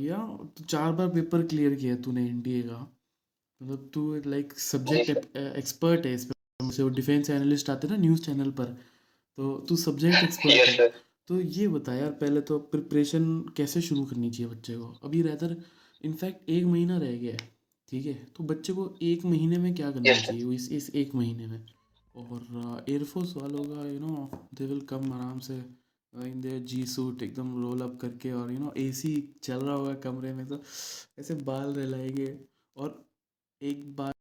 या तो चार बार पेपर क्लियर किया तूने एनडीए का। मतलब तू लाइक सब्जेक्ट एक्सपर्ट है इसमें जैसे वो डिफेंस एनालिस्ट आते हैं ना न्यूज़ चैनल पर तो तू सब्जेक्ट एक्सपर्ट है। तो ये बता यार पहले तो प्रिपरेशन कैसे शुरू करनी चाहिए बच्चे को? अभी रेदर इनफैक्ट एक महीना रह गया है ठीक है? तो बच्चे को एक महीने में क्या करना चाहिए इस इस एक महीने में? और एयरफोर्स वालों का you know they will come आराम से। इन देयर जी सूट एकदम रोल अप करके और यू नो एसी चल रहा होगा कमरे में तो ऐसे बाल रहलाएँगे। और एक बार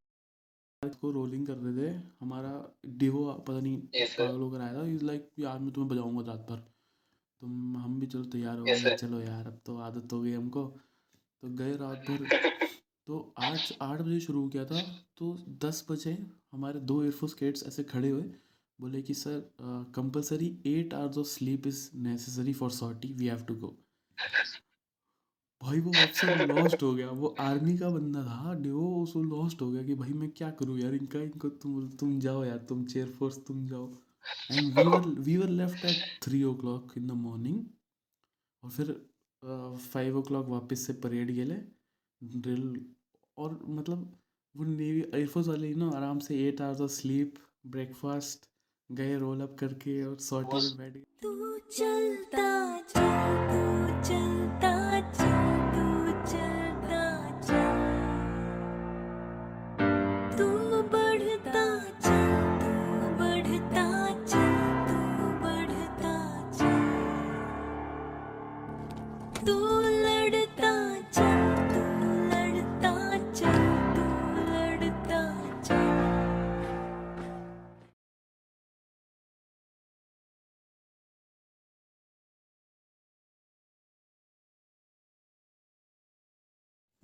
को रोलिंग कर रहे थे हमारा डिवो पता नहीं पागल होकर आया था। इज़ लाइक यार मैं तुम्हें बजाऊँगा रात भर। तुम हम भी चलो तैयार हो गए। चलो यार अब तो आदत हो गई हमको। तो गए रात भर। तो आठ आठ बजे शुरू किया था। तो दस बजे हमारे दो एयरफोर्स कैड्स ऐसे खड़े हुए। बोले कि, sir compulsory eight hours of sleep is necessary for sortie we have to go भाई, वो ऑप्शन लॉस्ट हो गया। वो आर्मी का बंदा था। डिवो उसको लॉस्ट हो गया कि, भाई, मैं क्या करूँ यार? इनका, इनको तुम तुम जाओ यार, तुम चेयर फोर्स तुम जाओ. And we were we were left at three o'clock in the morning और फिर फाइव ओ क्लॉक वापस से परेड गेले ड्रिल और मतलब वो नेवी एयरफोर्स वाले ना, आराम से eight hours of sleep breakfast गए रोल अप करके और सॉर्टी में बैठ गए। तू चलता चल तू चलता चल तू चलता चल तू बढ़ता चल तू बढ़ता चल तू बढ़ता चल तू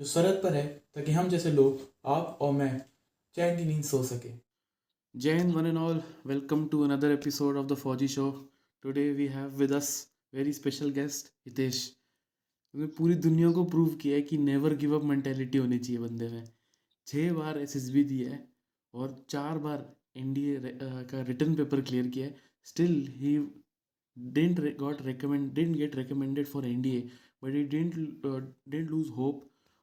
जो सरहद पर है ताकि हम जैसे लोग आप और मैं चैन की नींद सो सके। Jai Hind one and all welcome to another episode of the Fauji show today we have with us very special guest Hitesh उसने पूरी दुनिया को प्रूव किया है कि नेवर गिव अप मेंटेलिटी होनी चाहिए बंदे में। छः बार एस एस बी दिया है और चार बार एन डी ए का रिटर्न पेपर क्लियर किया है। Still he didn't re- got recommend didn't get recommended for NDA, but he didn't uh, didn't lose hope.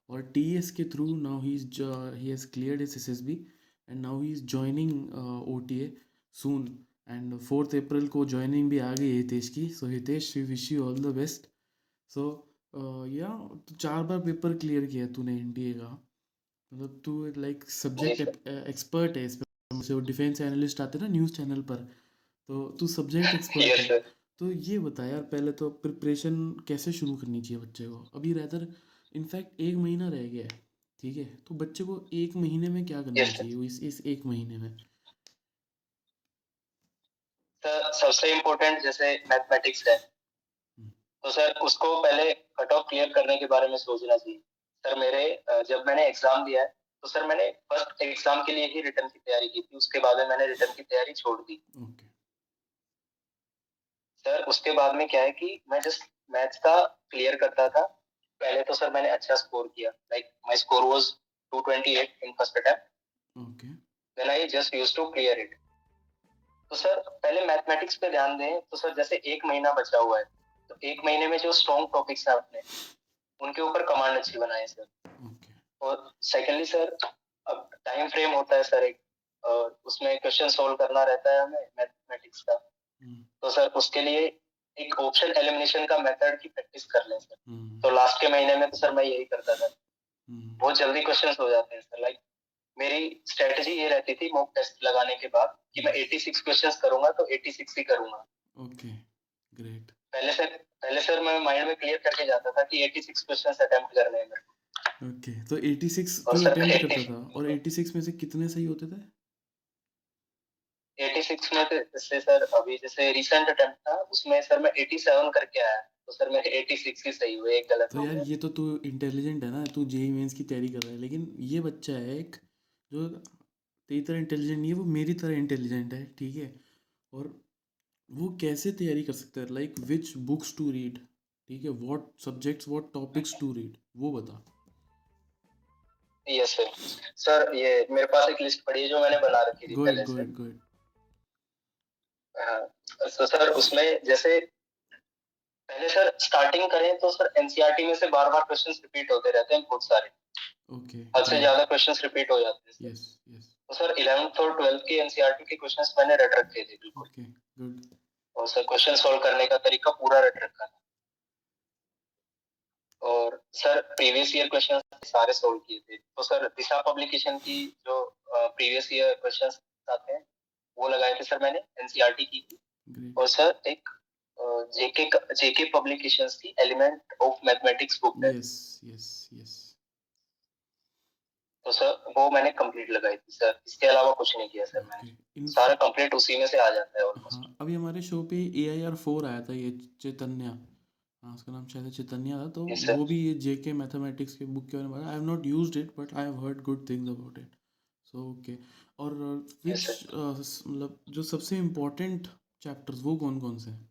और TS के through now he's jo- he has cleared his SSB and now he's joining uh, OTA soon. And fourth April को joining भी आ गई है हितेश की. So Hitesh we wish you all the best so या चार बार पेपर क्लियर किया है तूने एनडीए का. मतलब तू लाइक सब्जेक्ट एक्सपर्ट है इसमें वो डिफेंस एनालिस्ट आते ना न्यूज़ चैनल पर. तो तू सब्जेक्ट एक्सपर्ट है. तो ये बता यार पहले तो प्रिपरेशन कैसे शुरू करनी चाहिए बच्चे को? अभी रेदर इनफैक्ट एक महीना रह गया है ठीक है? तो बच्चे को एक महीने में क्या करना चाहिए वो इस इस एक महीने में? सर सबसे इम्पोर्टेंट जैसे मैथमेटिक्स है हम्म, तो सर उसको पहले कट ऑफ़ क्लियर करने के बारे में सोचना चाहिए। सर मेरे जब मैंने एग्ज़ाम दिया है तो सर मैंने फ़र्स्ट एग्ज़ाम के लिए ही रिटर्न की तैयारी की थी उसके बाद में मैंने रिटर्न की तैयारी छोड़ दी। ओके सर उसके बाद में क्या है कि मैं जस्ट मैथ्स का क्लियर करता था पहले तो सर मैंने अच्छा स्कोर किया। Like my score was 228 in first attempt okay then I just used to clear it तो सर पहले मैथमेटिक्स पे ध्यान दें तो सर जैसे एक महीना बचा हुआ है तो एक महीने में जो स्ट्रॉन्ग टॉपिक्स है अपने उनके ऊपर कमांड अच्छी बनाए सर। ओके और सेकेंडली सर अब टाइम फ्रेम होता है सर एक और उसमें क्वेश्चन सॉल्व करना रहता है हमें मैथमेटिक्स का। हम्म, तो सर उसके लिए एक ऑप्शन एलिमिनेशन का मेथड की प्रैक्टिस कर लें सर हम्म, तो लास्ट के महीने में तो सर मैं यही करता था। हम्म, बहुत जल्दी क्वेश्चन हो जाते हैं सर लाइक मेरी स्ट्रेटजी ये रहती थी मॉक टेस्ट लगाने के बाद कि मैं 86 क्वेश्चंस करूँगा तो 86 ही करूँगा। ओके ग्रेट पहले से पहले सर मैं माइंड में क्लियर करके जाता था कि 86 क्वेश्चंस अटेम्प्ट करने हैं। ओके तो 86 और तू सर अटेम्प्ट करता था और 86 में से कितने सही होते थे? 86 में तो जैसे सर अभी जैसे रिसेंट अटेम्प्ट था उसमें सर मैं 87 करके आया। तो सर मेरे 86 ही सही हुए एक गलत तो यार ये तो तू इंटेलिजेंट है ना तू जेई मेंस की तैयारी कर रहा है लेकिन ये बच्चा है एक जो तेरी तरह इंटेलिजेंट नहीं है वो मेरी तरह इंटेलिजेंट है ठीक है? और वो कैसे तैयारी कर सकता है? Like which books to read ठीक है? What subjects what topics to read वो बता। यस सर सर ये मेरे पास एक लिस्ट पड़ी है जो मैंने बना रखी थी गुड गुड गुड तो सर उसमें जैसे पहले सर स्टार्टिंग करें तो सर एनसीईआरटी में से बार बार क्वेश्चन रिपीट होते रहते हैं बहुत सारे। ओके हद से ज़्यादा क्वेश्चंस रिपीट हो जाते हैं। यस यस तो सर 11th और 12th के एनसीईआरटी के क्वेश्चंस मैंने रट रखे थे बिल्कुल। ओके गुड और सर क्वेश्चन सॉल्व करने का तरीका पूरा रट रखा था। और सर प्रीवियस ईयर क्वेश्चन सारे सॉल्व किए थे। तो सर दिशा पब्लिकेशन की जो प्रीवियस ईयर क्वेश्चन आते हैं वो लगाए थे सर मैंने एनसीईआरटी की। थी और सर एक जेके जेके पब्लिकेशंस की एलिमेंट ऑफ़ मैथमेटिक्स बुक है। यस यस यस तो सर वो मैंने कंप्लीट लगाई थी सर। इसके अलावा कुछ नहीं किया सर मैंने। सारा कंप्लीट उसी में से आ जाता है ऑलमोस्ट हाँ अभी हमारे शो पे ए आई आर फोर आया था ये चैतन्य। हाँ उसका नाम शायद चैतन्य था तो Yes, वो भी ये जे के मैथमेटिक्स के बुक के बारे में I have not used it but I have heard good things about it so okay और विच मतलब जो सबसे इम्पोर्टेंट चैप्टर्स वो कौन कौन से हैं?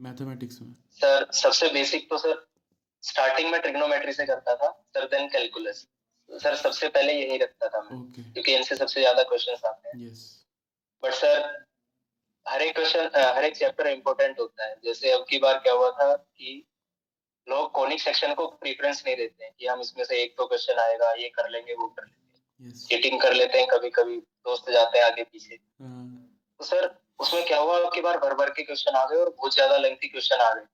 मैथमेटिक्स में। सर सबसे बेसिक तो सर स्टार्टिंग में ट्रिग्नोमेट्री से करता था सर देन कैलकुलस सर सबसे पहले यही रखता था मैं ओके क्योंकि इनसे सबसे ज़्यादा क्वेश्चंस आते हैं। यस बट सर हर एक क्वेश्चन हर एक चैप्टर इम्पोर्टेंट होता है। जैसे अब की बार क्या हुआ था कि लोग कॉनिक सेक्शन को प्रीफरेंस नहीं देते हैं कि हम इसमें से एक तो क्वेश्चन आएगा ये कर लेंगे वो कर लेंगे। चीटिंग कर लेते हैं कभी कभी दोस्त जाते हैं आगे पीछे। तो सर उसमें क्या हुआ? अब की बार भर भर के क्वेश्चन आ गए और बहुत ज़्यादा लेंथी क्वेश्चन आ गए।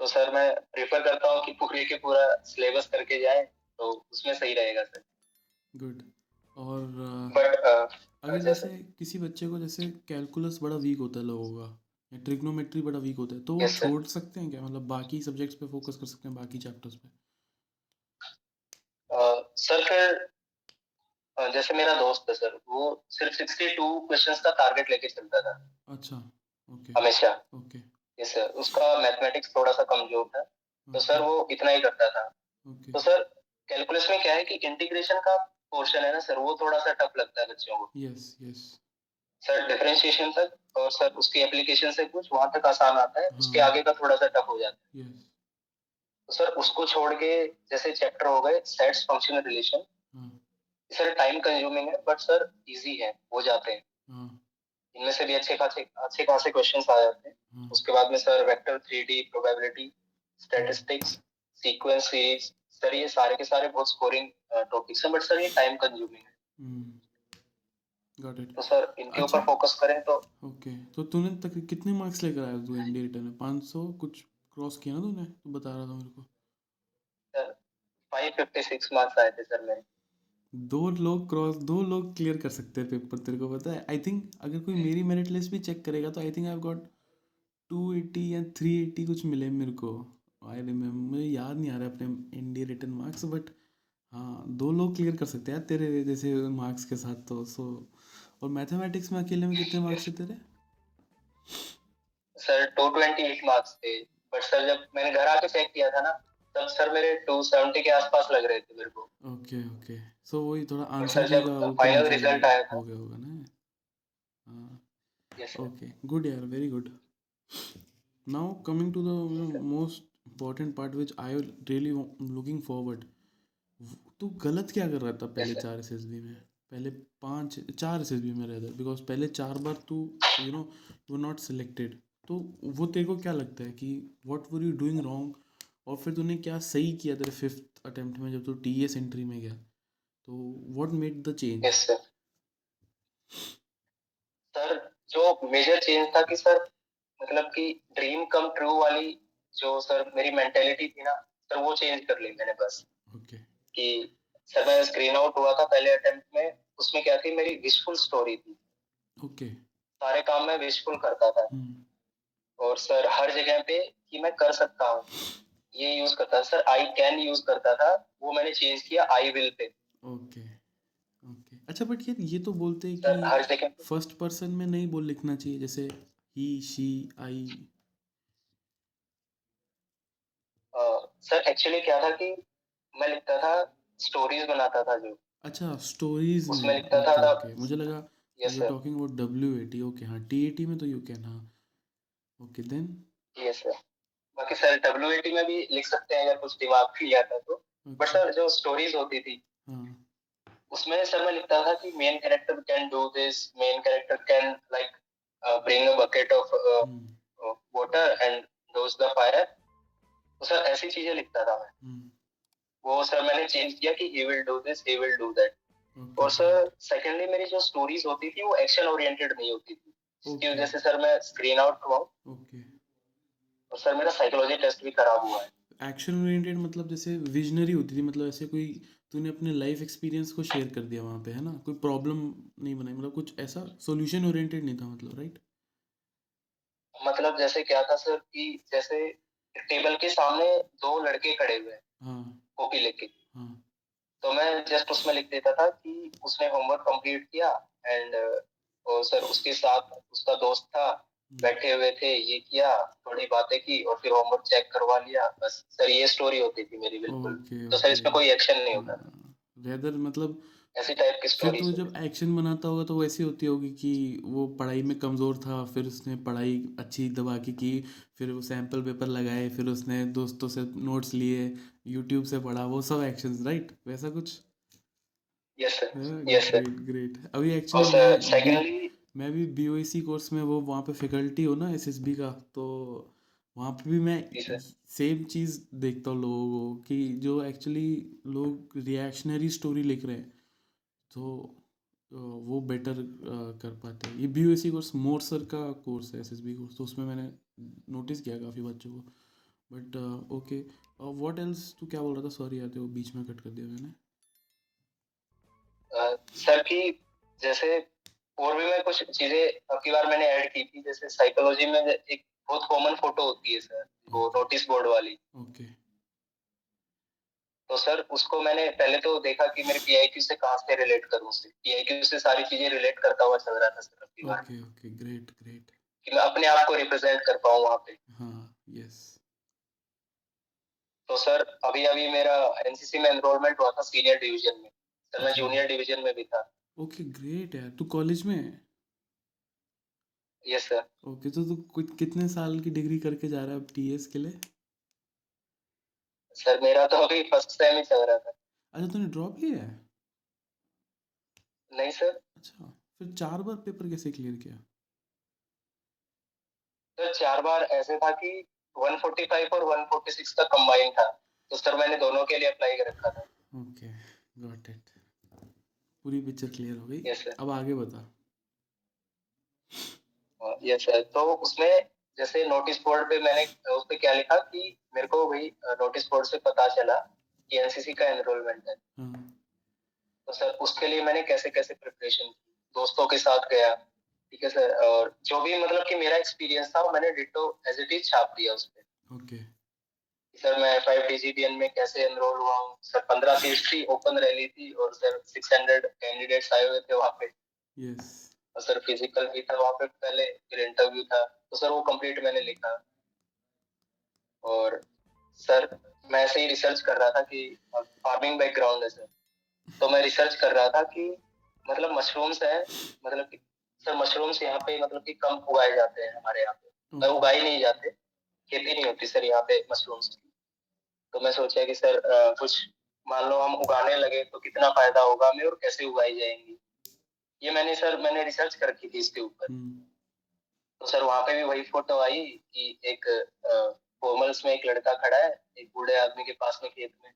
तो सर मैं प्रेफर करता हूँ कि पूरे के पूरा सिलेबस करके जाए तो उसमें सही रहेगा सर। गुड और बट अगर जैसे किसी बच्चे को जैसे कैलकुलस बड़ा वीक होता है लोगों का या ट्रिग्नोमेट्री बड़ा वीक होता है तो वो छोड़ सकते हैं क्या? मतलब बाकी सब्जेक्ट्स पे फोकस कर सकते हैं बाकी चैप्टर्स पे? सर फिर जैसे मेरा दोस्त है सर वो सिर्फ़ 62 क्वेश्चंस का टारगेट लेके चलता था। अच्छा ओके हमेशा। ओके यस सर उसका मैथमेटिक्स थोड़ा सा कमज़ोर था तो सर वो इतना ही करता था। तो सर कैलकुलस में क्या है कि इंटीग्रेशन का पोर्शन है ना सर वो थोड़ा सा टफ लगता है बच्चों को। यस यस सर डिफरेंशिएशन तक और सर उसकी एप्लीकेशन से कुछ वहाँ तक आसान आता है उसके हाँ। आगे का थोड़ा सा टफ हो जाता है। यस सर उसको छोड़ के जैसे चैप्टर हो गए sets function relation sir time consuming है बट सर इजी है हो जाते हैं। हाँ इनमें से भी अच्छे खासे अच्छे खासे क्वेश्चंस आ जाते हैं। हाँ उसके बाद में sir vector three D probability statistics sequence series sir ये सारे के सारे बहुत स्कोरिंग टॉपिक्स हैं बट सर ये टाइम कंज्यूमिंग है। तो सर इनके ऊपर अच्छा। फोकस करें तो ओके okay. तो तूने तक कितने मार्क्स लेकर आया तू एनडी रिटर्न में? 500 कुछ क्रॉस किया ना तूने? तू बता रहा था मेरे को। सर 556 मार्क्स आए थे सर मेरे। दो लोग क्रॉस दो लोग क्लियर कर सकते हैं पेपर तेरे को पता है? आई थिंक अगर कोई मेरी मेरिट लिस्ट भी चेक करेगा तो I think I got two eighty या थ्री एटी कुछ मिले मेरे को। आई रिमेम्बर मुझे याद नहीं आ रहा अपने इंडिया रिटर्न मार्क्स बट हाँ दो लोग क्लियर कर सकते हैं तेरे जैसे मार्क्स के साथ तो सो और मैथमेटिक्स में अकेले में कितने मार्क्स थे तेरे? सर 228 मार्क्स थे। बट सर जब मैंने घर आके चेक किया था ना तब सर मेरे 270 के आसपास लग रहे थे मेरे को ओके ओके सो वही थोड़ा आंसर जब final result आया था। हो गया होगा ना हाँ sir Okay, good yaar, very good. Now coming to the you know, most important part which I really looking forward. तू गलत क्या कर रहा था पहले. चार एस में पहले पाँच चार एस में रहता बिकॉज़ पहले चार बार तू you know you not selected तो वो तेरे को क्या लगता है कि what were you doing wrong और फिर तूने क्या सही किया तेरे फिफ्थ अटेम्प्ट में जब तू टी एस एंट्री में गया? तो what made the change sir जो मेजर चेंज था कि सर मतलब कि ड्रीम कम ट्रू वाली जो सर मेरी मेंटेलिटी थी ना सर वो चेंज कर ली मैंने बस। ओके कि सर मैं स्क्रीन आउट हुआ था पहले अटेम्प्ट में उसमें क्या थी मेरी विशफुल स्टोरी थी। ओके सारे काम मैं विशफुल करता था। हम्म और सर हर जगह पे कि मैं कर सकता हूँ। ये यूज़ करता था। सर आई कैन यूज़ करता था। वो मैंने चेंज किया I will pay. Okay okay अच्छा बट यार ये तो बोलते हैं सर हर कि जगह फ़र्स्ट पर्सन में नहीं बोल लिखना चाहिए जैसे ही शी आई सर एक्चुअली क्या था कि मैं लिखता था स्टोरीज बनाता था जो। अच्छा स्टोरीज में। लिखता था मुझे लगा yes you sir talking about W A T okay हाँ टी ए टी में तो यू कैन हाँ। ओके देन यस सर बाकी सर डब्ल्यू में भी लिख सकते हैं अगर कुछ दिमाग नहीं आता तो। बट सर जो स्टोरीज होती थी हाँ। उसमें सर मैं लिखता था कि main character can do this main character can like bring a bucket of water and douse the fire तो सर ऐसी चीज़ें लिखता था मैं। हम्म वो सर मैंने चेंज किया कि he will do this he will do that और सर सेकेंडली मेरी जो स्टोरीज होती थी वो एक्शन ओरिएंटेड नहीं होती थी। इसकी वजह से सर मैं स्क्रीन आउट हुआ ओके और सर मेरा साइकोलॉजी टेस्ट भी खराब हुआ है। एक्शन ओरिएंटेड मतलब जैसे विजनरी होती थी मतलब ऐसे कोई तूने अपने लाइफ एक्सपीरियंस को शेयर कर दिया वहाँ पे है ना? कोई प्रॉब्लम नहीं बनाई मतलब कुछ ऐसा सॉल्यूशन ओरिएंटेड नहीं था मतलब राइट मतलब जैसे क्या था सर कि जैसे टेबल के सामने दो लड़के खड़े हुए हैं हाँ। कॉपी लेके। हाँ। तो मैं जस्ट उसमें लिख देता था कि उसने होमवर्क कंप्लीट किया एंड और सर उसके साथ उसका दोस्त था हम्म, बैठे हुए थे ये किया थोड़ी बातें की और फिर होमवर्क चेक करवा लिया बस। सर ये स्टोरी होती थी मेरी बिल्कुल। ओके तो सर इसमें कोई एक्शन नहीं होता रेदर मतलब ऐसी टाइप की फिर स्टोरीज तो जब एक्शन बनाता होगा तो वैसी होती होगी कि वो पढ़ाई में कमज़ोर था फिर उसने पढ़ाई अच्छी दबा के की फिर वो सैंपल पेपर लगाए फिर उसने दोस्तों से नोट्स लिए यूट्यूब से पढ़ा वो सब एक्शंस राइट वैसा कुछ? Yes sir yes sir great great अभी एक्चुअली मैं सेकेंडली मैं भी बी ओ सी कोर्स में वो वहाँ पे फैकल्टी हो ना एस एस बी का तो वहाँ पे भी मैं सेम चीज़ देखता हूँ लोगों को कि जो एक्चुअली लोग रिएक्शनरी स्टोरी लिख रहे हैं तो वो बेटर कर पाते हैं। ये B O C course more sir का कोर्स है एस एस बी कोर्स तो उसमें मैंने नोटिस किया काफ़ी बच्चों को। बट ओके वॉट एल्स तू क्या बोल रहा था? सॉरी यार को बीच में कट कर दिया मैंने। सर की जैसे और भी मैं कुछ चीज़ें अब की बार मैंने ऐड की थी जैसे साइकोलॉजी में एक बहुत कॉमन फ़ोटो होती है सर वो नोटिस बोर्ड वाली। ओके तो सर उसको मैंने पहले तो देखा कि मेरे पीआईक्यू से कहाँ से रिलेट करूँ उसे पीआईक्यू से सारी चीज़ें रिलेट करता हुआ चल रहा था सर अब की बार। ओके ओके ग्रेट ग्रेट कि मैं अपने आप को रिप्रेजेंट कर पाऊँ वहाँ पे। हाँ यस तो सर अभी अभी मेरा एनसीसी में एनरोलमेंट हुआ था सीनियर डिवीज़न में। सर मैं जूनियर डिवीज़न में भी था। ओके ग्रेट यार। तू कॉलेज में है? यस सर ओके तो तू कुछ कितने साल की डिग्री करके जा रहा है अब टीएस के लिए? सर मेरा तो अभी फ़र्स्ट सेम ही चल रहा था। अच्छा तूने ड्रॉप लिया है? नहीं सर अच्छा फिर चार बार पेपर कैसे क्लियर किया? सर चार बार ऐसे था कि 145 और 146 का कंबाइन था। तो सर मैंने दोनों के लिए अप्लाई कर रखा था। ओके गॉट इट पूरी पिक्चर क्लियर हो गई? सर अब आगे बता। यस सर तो उसमें जैसे नोटिस बोर्ड पे मैंने उस पे क्या लिखा कि मेरे को वही नोटिस बोर्ड से पता चला कि एनसीसी का एनरोलमेंट है। हाँ। तो सर उसके लिए मैंने कैसे कैसे प्रिपरेशन की? दोस्तों के साथ गया ठीक है सर और जो भी मतलब कि मेरा एक्सपीरियंस था वो मैंने डिटो एज इट इज़ छाप दिया उस पर ओके सर मैं फाइव डीजीबीएन में कैसे एनरोल हुआ हूँ? सर पंद्रह सीट थी ओपन रैली थी और सर सिक्स हंड्रेड कैंडिडेट्स आए हुए थे वहाँ पे। यस और सर फ़िज़िकल भी था वहाँ पे पहले फिर इंटरव्यू था। तो सर वो कंप्लीट मैंने लिखा। और सर मैं ऐसे ही रिसर्च कर रहा था कि फ़ार्मिंग बैकग्राउंड है सर। तो मैं रिसर्च कर रहा था कि मतलब मशरूम्स है मतलब कि सर मशरूम्स यहाँ पे मतलब कि कम उगाए जाते हैं हमारे यहाँ पे। उगाए नहीं जाते। खेती नहीं होती सर यहाँ पे मशरूम्स की। तो मैं सोचा कि सर अ, कुछ मान लो हम उगाने लगे तो कितना फ़ायदा होगा हमें और कैसे उगाई जाएँगी? ये मैंने सर मैंने रिसर्च कर रखी थी इसके ऊपर। हम्म। तो सर वहाँ पे भी वही फ़ोटो आई कि एक फॉर्मल्स में एक लड़का खड़ा है एक बूढ़े आदमी के पास में खेत में।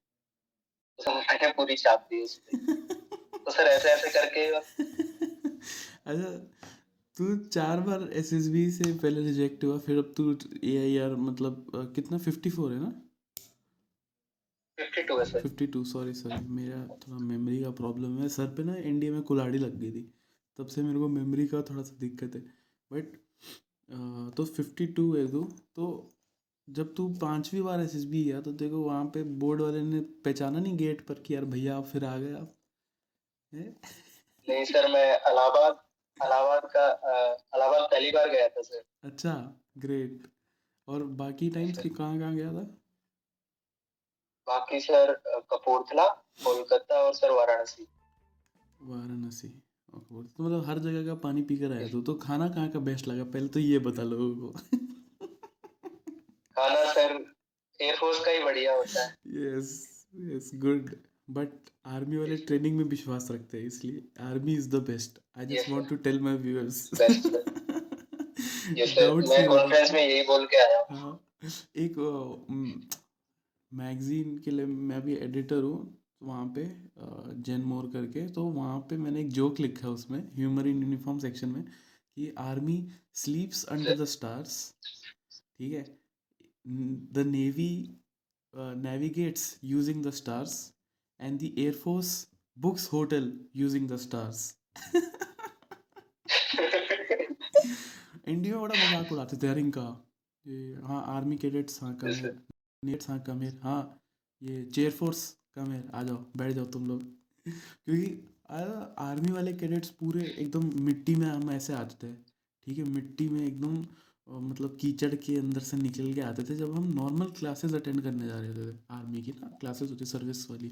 तो सर मैंने पूरी छाप दी उस पे। तो सर ऐसे ऐसे करके अच्छा तू चार बार एसएसबी से पहले रिजेक्ट हुआ फिर अब तू एआईआर मतलब कितना? 54 है ना? फिफ्टी टू है सर 52 सॉरी मेरा थोड़ा मेमोरी का प्रॉब्लम है। सर पे ना इंडिया में कुल्हाड़ी लग गई थी। तब से मेरे को मेमोरी का थोड़ा सा दिक्कत है। बट तो 52 है तू। तो जब तू पांचवी बार एस एस बी गया तो देखो वहाँ पे बोर्ड वाले ने पहचाना नहीं गेट पर कि यार भैया आप फिर आ गए आप। नहीं सर मैं इलाहाबाद इलाहाबाद का अ, इलाहाबाद पहली बार गया था सर। अच्छा ग्रेट और बाकी टाइम्स कि कहाँ कहाँ गया था? बाकी सर कपूरथला कोलकाता और सर वाराणसी। वाराणसी। तो मतलब हर जगह का पानी पी कर आया तू तो खाना कहाँ का बेस्ट लगा? पहले तो ये बता लोगों को। खाना सर एयरफोर्स का ही बढ़िया होता है। Yes yes good but army वाले ट्रेनिंग में विश्वास रखते हैं इसलिए army is the best I just want to tell my viewers मैं कॉन्फ्रेंस में यही बोल के आया हूँ। हाँ। एक मैगजीन के लिए मैं भी एडिटर हूँ वहाँ पे जैन मोर करके तो वहाँ पे मैंने एक जोक लिखा है उसमें ह्यूमर इन यूनिफॉर्म सेक्शन में कि army sleeps under the stars ठीक है? The navy navigates using the stars and the air force books hotel using the stars India में बड़ा मज़ाक उड़ाते थे यार इनका। ये हाँ आर्मी कैडेट्स हाँ कम है नेट्स हाँ कम है हाँ ये चेयर फोर्स कम है आ जाओ बैठ जाओ तुम लोग। क्योंकि आर्मी वाले कैडेट्स पूरे एकदम मिट्टी में हम ऐसे आते थे। ठीक है मिट्टी में एकदम मतलब कीचड़ के अंदर से निकल के आते थे जब हम नॉर्मल क्लासेस अटेंड करने जा रहे थे। आर्मी की ना क्लासेस होती सर्विस वाली।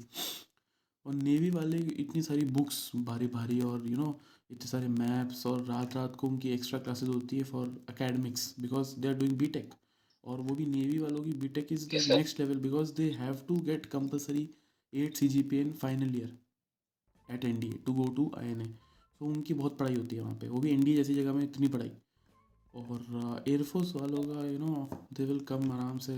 और नेवी वाले इतनी सारी बुक्स भारी भारी और यू नो इतने सारे मैप्स और रात रात को उनकी एक्स्ट्रा क्लासेस होती है for academics because they are doing B Tech और वो भी नेवी वालों की B Tech is the next level because they have to get compulsory eight C G P in final year at N D A to go to I N A तो उनकी बहुत पढ़ाई होती है वहाँ पे। वो भी एन डी जैसी जगह में इतनी पढ़ाई। और एयरफोर्स वालों का you know they will come आराम से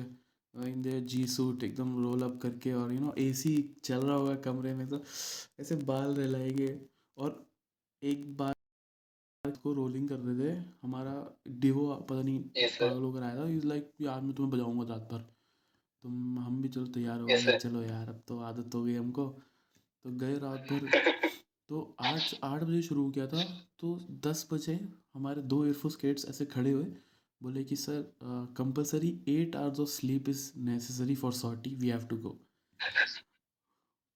इन देयर जी सूट एकदम रोल अप करके और यू नो ए सी चल रहा होगा कमरे में तो ऐसे बाल रहलाएँगे। और एक बार को रोलिंग कर रहे थे हमारा डिवो पता नहीं. पागल होकर आया था इज़ लाइक यार मैं तुम्हें बजाऊँगा रात भर। तुम हम भी चलो तैयार हो गए चलो यार अब तो आदत हो गई हमको। तो गए रात भर। तो आठ आठ बजे शुरू किया था तो दस बजे हमारे दो एयरफोर्स कैडेट्स ऐसे खड़े हुए, बोले कि, sir compulsory eight hours of sleep is necessary for sortie we have to go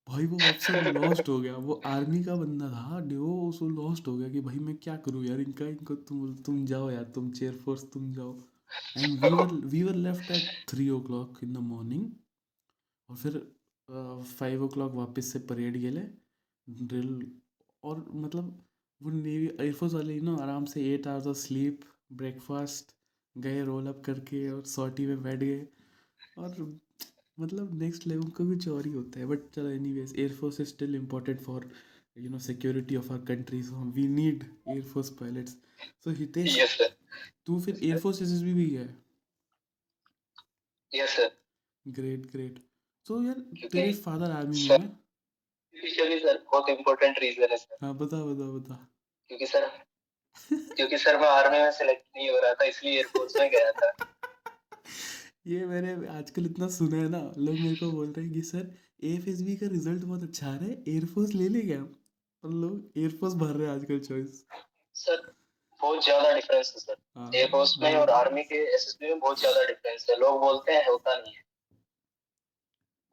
भाई वो ऑप्शन लॉस्ट हो गया। वो आर्मी का बंदा था डिवो उसको लॉस्ट हो गया कि, भाई मैं क्या करूँ यार, इनका, इनको तुम तुम जाओ यार, तुम चेयर फोर्स तुम जाओ. And we were we were left at three o'clock in the morning और फिर फाइव ओ क्लॉक वापस से परेड गेले ड्रिल और मतलब वो नेवी एयरफोर्स वाले यू नो आराम से eight hours of sleep breakfast गए रोल अप करके और सॉटी में बैठ गए। और मतलब नेक्स्ट लेवल का कुछ और ही होता है। बट चलो anyways air force is still important for you know security of our country so we need air force pilots so Hitesh तू फिर एयरफोर्स एस भी गया है? Yes sir great great so यार तेरे फादर आर्मी में सर- सर बहुत इम्पोर्टेंट रीजन है सर हाँ बता बता बता। क्योंकि सर क्योंकि सर मैं आर्मी में सिलेक्ट नहीं हो रहा था इसलिए एयरफोर्स में गया था। ये मैंने आजकल इतना सुना है ना लोग मेरे को बोल रहे हैं कि सर का रिज़ल्ट बहुत अच्छा आ रहा है एयरफोर्स ले लेंगे हम और लोग एयरफोर्स भर रहे हैं आजकल चॉइस सर बहुत ज़्यादा डिफरेंस है सर हाँ। एयरफोर्स में और आर्मी के एसएसबी में बहुत ज़्यादा डिफरेंस है। लोग बोलते हैं होता नहीं है।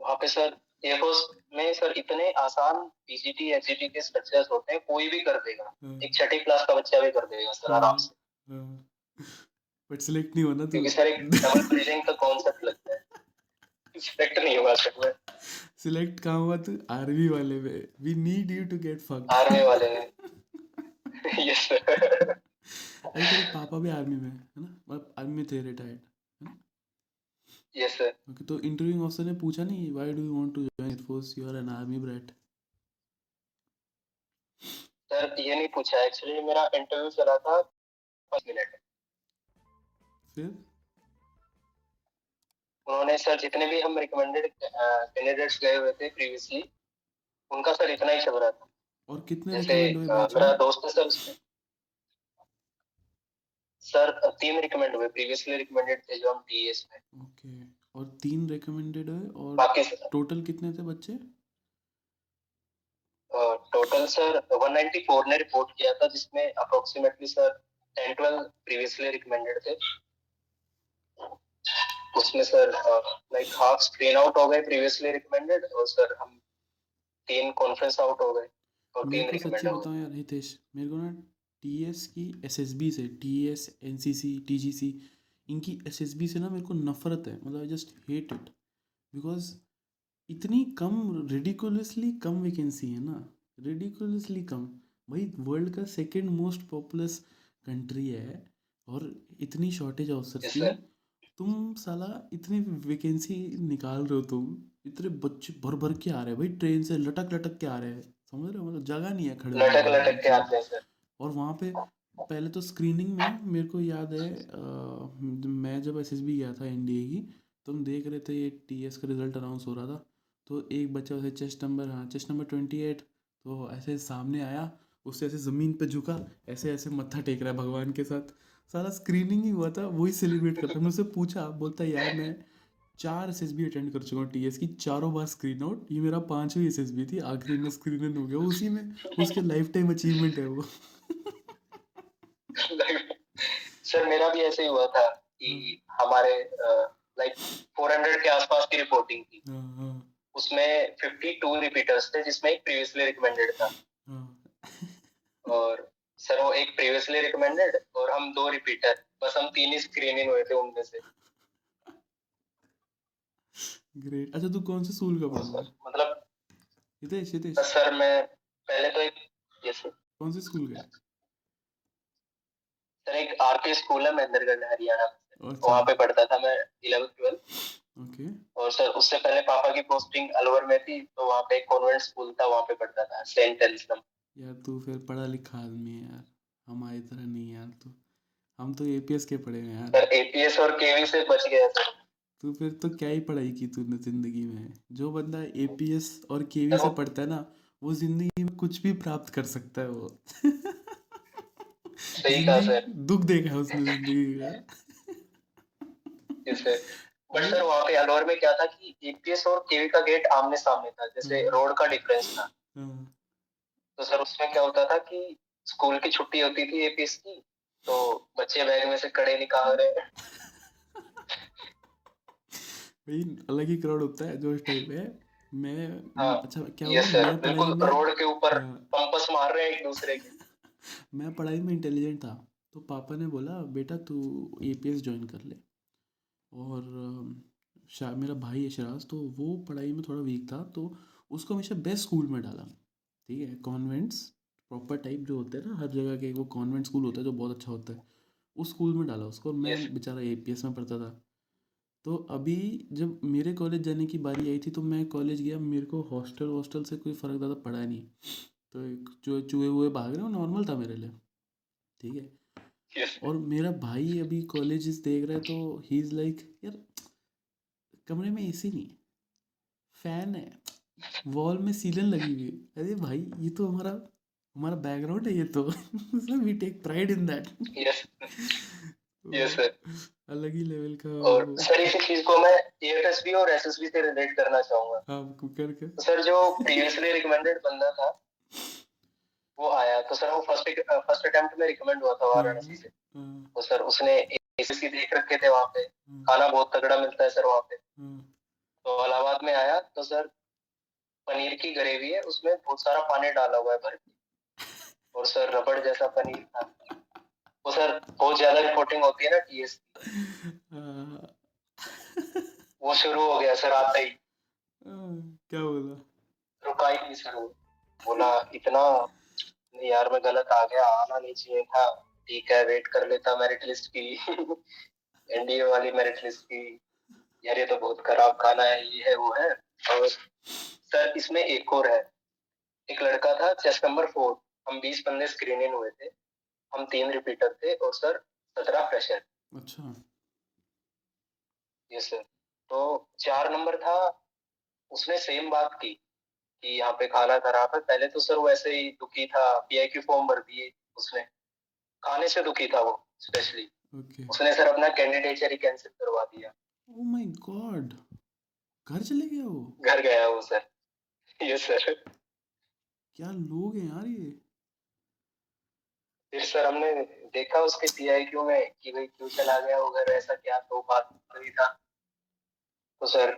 वहाँ पे सर एयरफोर्स में सर इतने आसान पीजीटी एचजीटी के स्ट्रक्चर्स होते हैं कोई भी कर देगा। हाँ, एक छठी क्लास का बच्चा भी कर देगा सर आराम से। बट सिलेक्ट नहीं होना तू क्योंकि सर एक डबल ब्रीदिंग का कॉन्सेप्ट लगता है। सिलेक्ट नहीं हुआ सर मैं सिलेक्ट कहाँ हुआ तू आर्मी वाले में। We need you to get fuck army वाले ने यस सर अरे तेरे पापा भी आर्मी में है है ना? मतलब आर्मी में थे रिटायर्ड यस सर ओके तो इंटरव्यूइंग ऑफिसर ने पूछा नहीं why do you want to join air force you are an army brat sir ये नहीं पूछा. एक्चुअली मेरा इंटरव्यू चला था पाँच मिनट फिर? उन्होंने सर जितने भी हम रिकमेंडेड कैंडिडेट्स गए हुए थे प्रीवियसली उनका सर इतना ही चल रहा था. और कितने जैसे मेरा दोस्त है सर सर तीन रिकमेंड हुए प्रीवियसली रिकमेंडेड थे जो हम टीएस में। Okay okay. और तीन रिकमेंडेड है और बाकी टोटल कितने थे बच्चे? टोटल सर 194 ने रिपोर्ट किया था जिसमें अप्रोक्सीमेटली सर 10 12 प्रीवियसली रिकमेंडेड थे। उसमें sir like half screen out हो गए प्रीवियसली रिकमेंडेड और सर हम तीन कॉन्फ्रेंस आउट हो गए और तीन को रिकमेंड हो यार हितेश मेरे को ना टीएस की एस एस बी से T S N C C T G C इनकी एस एस बी से ना मेरे को नफरत है मतलब I just hate it because इतनी कम रेडिकुलसली कम वैकेंसी है ना रेडिकुलसली कम। भाई वर्ल्ड का सेकेंड मोस्ट पॉपुलस कंट्री है और इतनी शॉर्टेज Yes, की. तुम साला इतनी वैकेंसी निकाल रहे हो तुम इतने बच्चे भर भर के आ रहे हैं। भाई ट्रेन से लटक लटक के आ रहे हैं। समझ रहे हो? मतलब जगह नहीं है खड़े लटक लटक के आते हैं और वहाँ पे पहले तो स्क्रीनिंग में मेरे को याद है अ, मैं जब एसएसबी गया था एनडीए की तो हम देख रहे थे ये टीएस का रिज़ल्ट अनाउंस हो रहा था। तो एक बच्चा उसे चेस्ट नंबर हाँ चेस्ट नंबर ट्वेंटी एट तो ऐसे सामने आया उससे ऐसे ज़मीन पे झुका ऐसे ऐसे मत्था टेक रहा है भगवान के साथ। सारा स्क्रीनिंग ही हुआ था वही सेलिब्रेट करता हमने उससे पूछा बोलता यार मैं चार एस एस बी अटेंड कर चुका हूँ टी एस की। चारों बार स्क्रीन आउट ये मेरा पांचवी एस एस बी थी। आखिरी में स्क्रीन इन हो गया। उसी में उसके लाइफ टाइम अचीवमेंट है वो। सर मेरा भी ऐसे ही हुआ था कि हमारे लाइक 400 के आसपास की रिपोर्टिंग थी। हाँ हाँ। उसमें 52 रिपीटर्स थे जिसमें एक प्रीवियसली रिकमेंडेड था। हाँ। और सर वो एक प्रीवियसली रिकमेंडेड और हम दो रिपीटर बस हम तीन ही स्क्रीनिंग हुए थे उनमें से। ग्रेट अच्छा तू कौन से स्कूल का पढ़ा है? मतलब हितेश हितेश। सर मैं पहले तो एक जैसे कौन से स्कूल गया सर एक आरके स्कूल है महेंद्रगढ़ हरियाणा अच्छा। वहाँ पे पढ़ता था मैं इलेवेंथ ट्वेल्थ ओके। और सर उससे पहले पापा की पोस्टिंग अलवर में थी तो वहाँ पे एक कॉन्वेंट स्कूल था वहाँ पे पढ़ता था सेंट एल्सम यार तू फिर पढ़ा लिखा आदमी है यार। हमारी तरह नहीं यार तू हम तो एपीएस के पढ़े हैं यार। सर एपीएस और केवी से बच गया सर। तू फिर तो क्या ही पढ़ाई की तूने ज़िंदगी में? जो बंदा एपीएस और केवी से पढ़ता है ना वो ज़िंदगी में कुछ भी प्राप्त कर सकता है वो। सही कहा सर। दुख देखा है उसने ज़िंदगी का। बट सर वहाँ पे अलवर में क्या था कि एपीएस और केवी का गेट आमने सामने था जैसे हम्म। रोड का डिफरेंस था। हाँ, तो सर उसमें क्या होता था कि स्कूल की छुट्टी होती थी एपीएस की तो बच्चे बैग में से कड़े निकाल रहे। भाई अलग ही क्राउड होता है जो इस टाइप है। मैं हाँ, अच्छा क्या यस हुआ? सर मैं पढ़ाई बिल्कुल में रोड के ऊपर हाँ, पंपस मार रहे हैं एक दूसरे के। मैं पढ़ाई में इंटेलिजेंट था तो पापा ने बोला बेटा तू एपीएस ज्वाइन कर ले। और मेरा भाई है शराज तो वो पढ़ाई में थोड़ा वीक था तो उसको हमेशा बेस्ट स्कूल में डाला। ठीक है? कॉन्वेंट्स प्रॉपर टाइप जो होते हैं ना हर जगह के वो कॉन्वेंट स्कूल होता है जो बहुत अच्छा होता है उस स्कूल में डाला उसको। मैं. बेचारा एपीएस में पढ़ता था। तो अभी जब मेरे कॉलेज जाने की बारी आई थी तो मैं कॉलेज गया मेरे को हॉस्टल वॉस्टल से कोई फ़र्क ज़्यादा पड़ा नहीं। तो एक जो चूहे हुए भाग रहे हो नॉर्मल था मेरे लिए। ठीक है? Yes. और मेरा भाई अभी कॉलेज देख रहा है तो ही इज़ लाइक यार कमरे में एसी नहीं है। फ़ैन है। वॉल में सीलन लगी हुई है। अरे भाई ये तो हमारा हमारा बैकग्राउंड है ये तो। We take pride in that sir अलग ही लेवल का और सर इसी चीज़ को मैं एएफएसबी और एसएसबी से रिलेट करना चाहूँगा। हाँ करके। तो सर जो प्रीवियसली रिकमेंडेड बंदा था वो आया। तो सर वो फ़र्स्ट फ़र्स्ट अटेम्प्ट में रिकमेंड हुआ था वाराणसी से। हाँ, तो सर उसने एसएससी देख रखे थे वहाँ पे। हाँ, खाना बहुत तगड़ा मिलता है सर वहाँ पे। हाँ, तो इलाहाबाद में आया तो सर पनीर की ग्रेवी है उसमें बहुत सारा पानी डाला हुआ है भर के। और सर रबड़ जैसा पनीर था। वो सर बहुत ज़्यादा रिपोर्टिंग होती है ना टीएस हाँ, वो शुरू हो गया सर आते ही। हाँ, क्या बोला? रुका ही नहीं सर बोला इतना नहीं यार मैं गलत आ गया आना नहीं चाहिए था। ठीक है वेट कर लेता मेरिट लिस्ट की। एनडीए वाली मेरिट लिस्ट की। यार ये तो बहुत खराब खाना है ये है वो है। और सर इसमें एक और है। एक लड़का था चेस्ट नंबर फोर हम बीस बंदे स्क्रीनिंग हुए थे। हम तीन रिपीटर थे और सर सत्रह फ्रेशर अच्छा। यस सर तो चार नंबर था उसने सेम बात की कि यहाँ पे खाना खराब है पहले तो सर वैसे ही दुखी था पीआई की फॉर्म भर दिए उसने। खाने से दुखी था वो स्पेशली ओके उसने सर अपना कैंडिडेचर ही कैंसिल करवा दिया। ओ माय गॉड घर चले गया वो? घर गया वो सर यस सर क्या लोग हैं यार ये? फिर सर हमने देखा उसके पीआई क्यू में कि भाई क्यों चला गया वो घर ऐसा क्या तो बात नहीं था। तो सर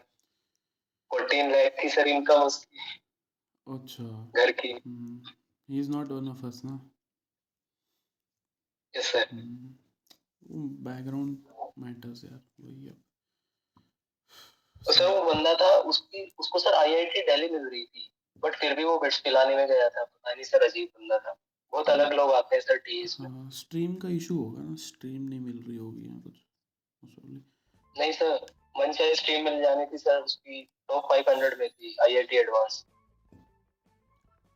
फोर्टीन लाख थी सर इनकम उसकी। अच्छा। घर की। He is not one of us ना? यस सर बैकग्राउंड मैटर्स यार वही है। तो सर वो बंदा था उसकी उसको सर आईआईटी दिल्ली मिल रही थी बट फिर भी वो बिट्स पिलाने में गया था। पता नहीं सर अजीब बंदा था। बहुत अलग लोग आते हैं सर टीएस में हाँ स्ट्रीम का इशू होगा ना स्ट्रीम नहीं मिल रही होगी या कुछ नहीं सर मन चाहे स्ट्रीम मिल जानी थी सर उसकी टॉप 500 में थी आईआईटी एडवांस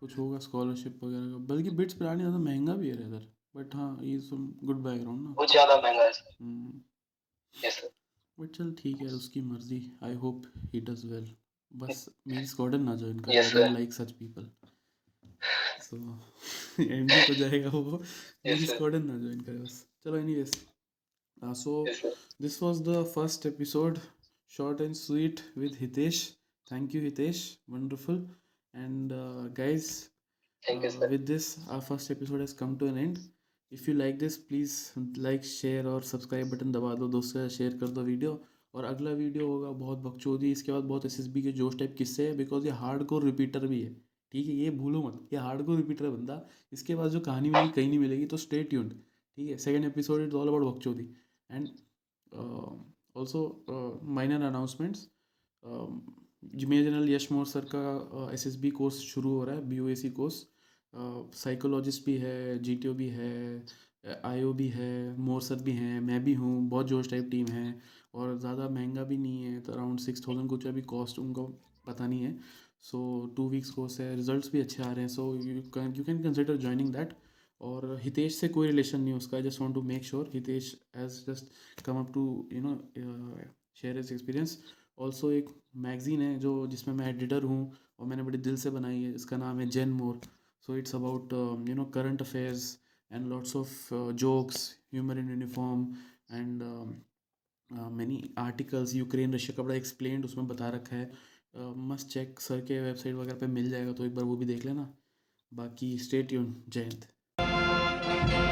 कुछ होगा स्कॉलरशिप वगैरह का बल्कि बिट्स पिलानी ज़्यादा महँगा भी है इधर बट हाँ ये सम गुड बैकग्राउंड ना। बहुत ज़्यादा महँगा है सर यस सर बट चल ठीक है उसकी मर्ज़ी। I hope he does well बस मेरी स्क्वाडन ना ज्वाइन कर. लाइक सच पीपल तो सो जाएगा वो स्क्वाडन ना ज्वाइन करे बस। चलो anyways this was the first episode short and sweet with Hitesh thank you Hitesh wonderful and guys with this our first episode has come to an end if you like this please like share और subscribe button दबा दो दोस्तों का share कर दो video और अगला video होगा बहुत बकचोदी इसके बाद बहुत एस एस बी के जोश टाइप किस्से है बिकॉज़ ये हार्ड कोर रिपीटर भी है। ठीक है, ये भूलो मत। ये हार्ड कोर रिपीटर है बंदा। इसके बाद जो कहानी मिलेगी कहीं नहीं मिलेगी तो स्टे ट्यून्ड ठीक है? Second episode is all about बकचोदी and also minor announcements major general Yash Mor sir का एस एस बी कोर्स शुरू हो रहा है B O A C course psychologist भी है जी टी ओ भी है आई ओ भी है मोर सर भी हैं, मैं भी हूँ, बहुत जोश टाइप टीम है। और ज़्यादा महँगा भी नहीं है तो अराउंड सिक्स थाउज़ेंड कुछ अभी कॉस्ट उनको पता नहीं है। सो टू वीक्स कोर्स है रिजल्ट्स भी अच्छे आ रहे हैं so you can you can consider joining that और हितेश से कोई रिलेशन नहीं उसका just want to make sure Hitesh has just come up to you know share is experience also एक मैगज़ीन है जो, जिसमें मैं एडिटर हूँ और मैंने बड़े दिल से बनाई है, इसका नाम है जेन मोर so it's about you know current affairs and lots of jokes humour in uniform and many articles Ukraine Russia का बड़ा एक्सप्लेंड उसमें बता रखा है। मस्ट चेक सर के वेबसाइट वगैरह पे मिल जाएगा तो एक बार वो भी देख लेना। बाकी स्टेट यून जय हिंद।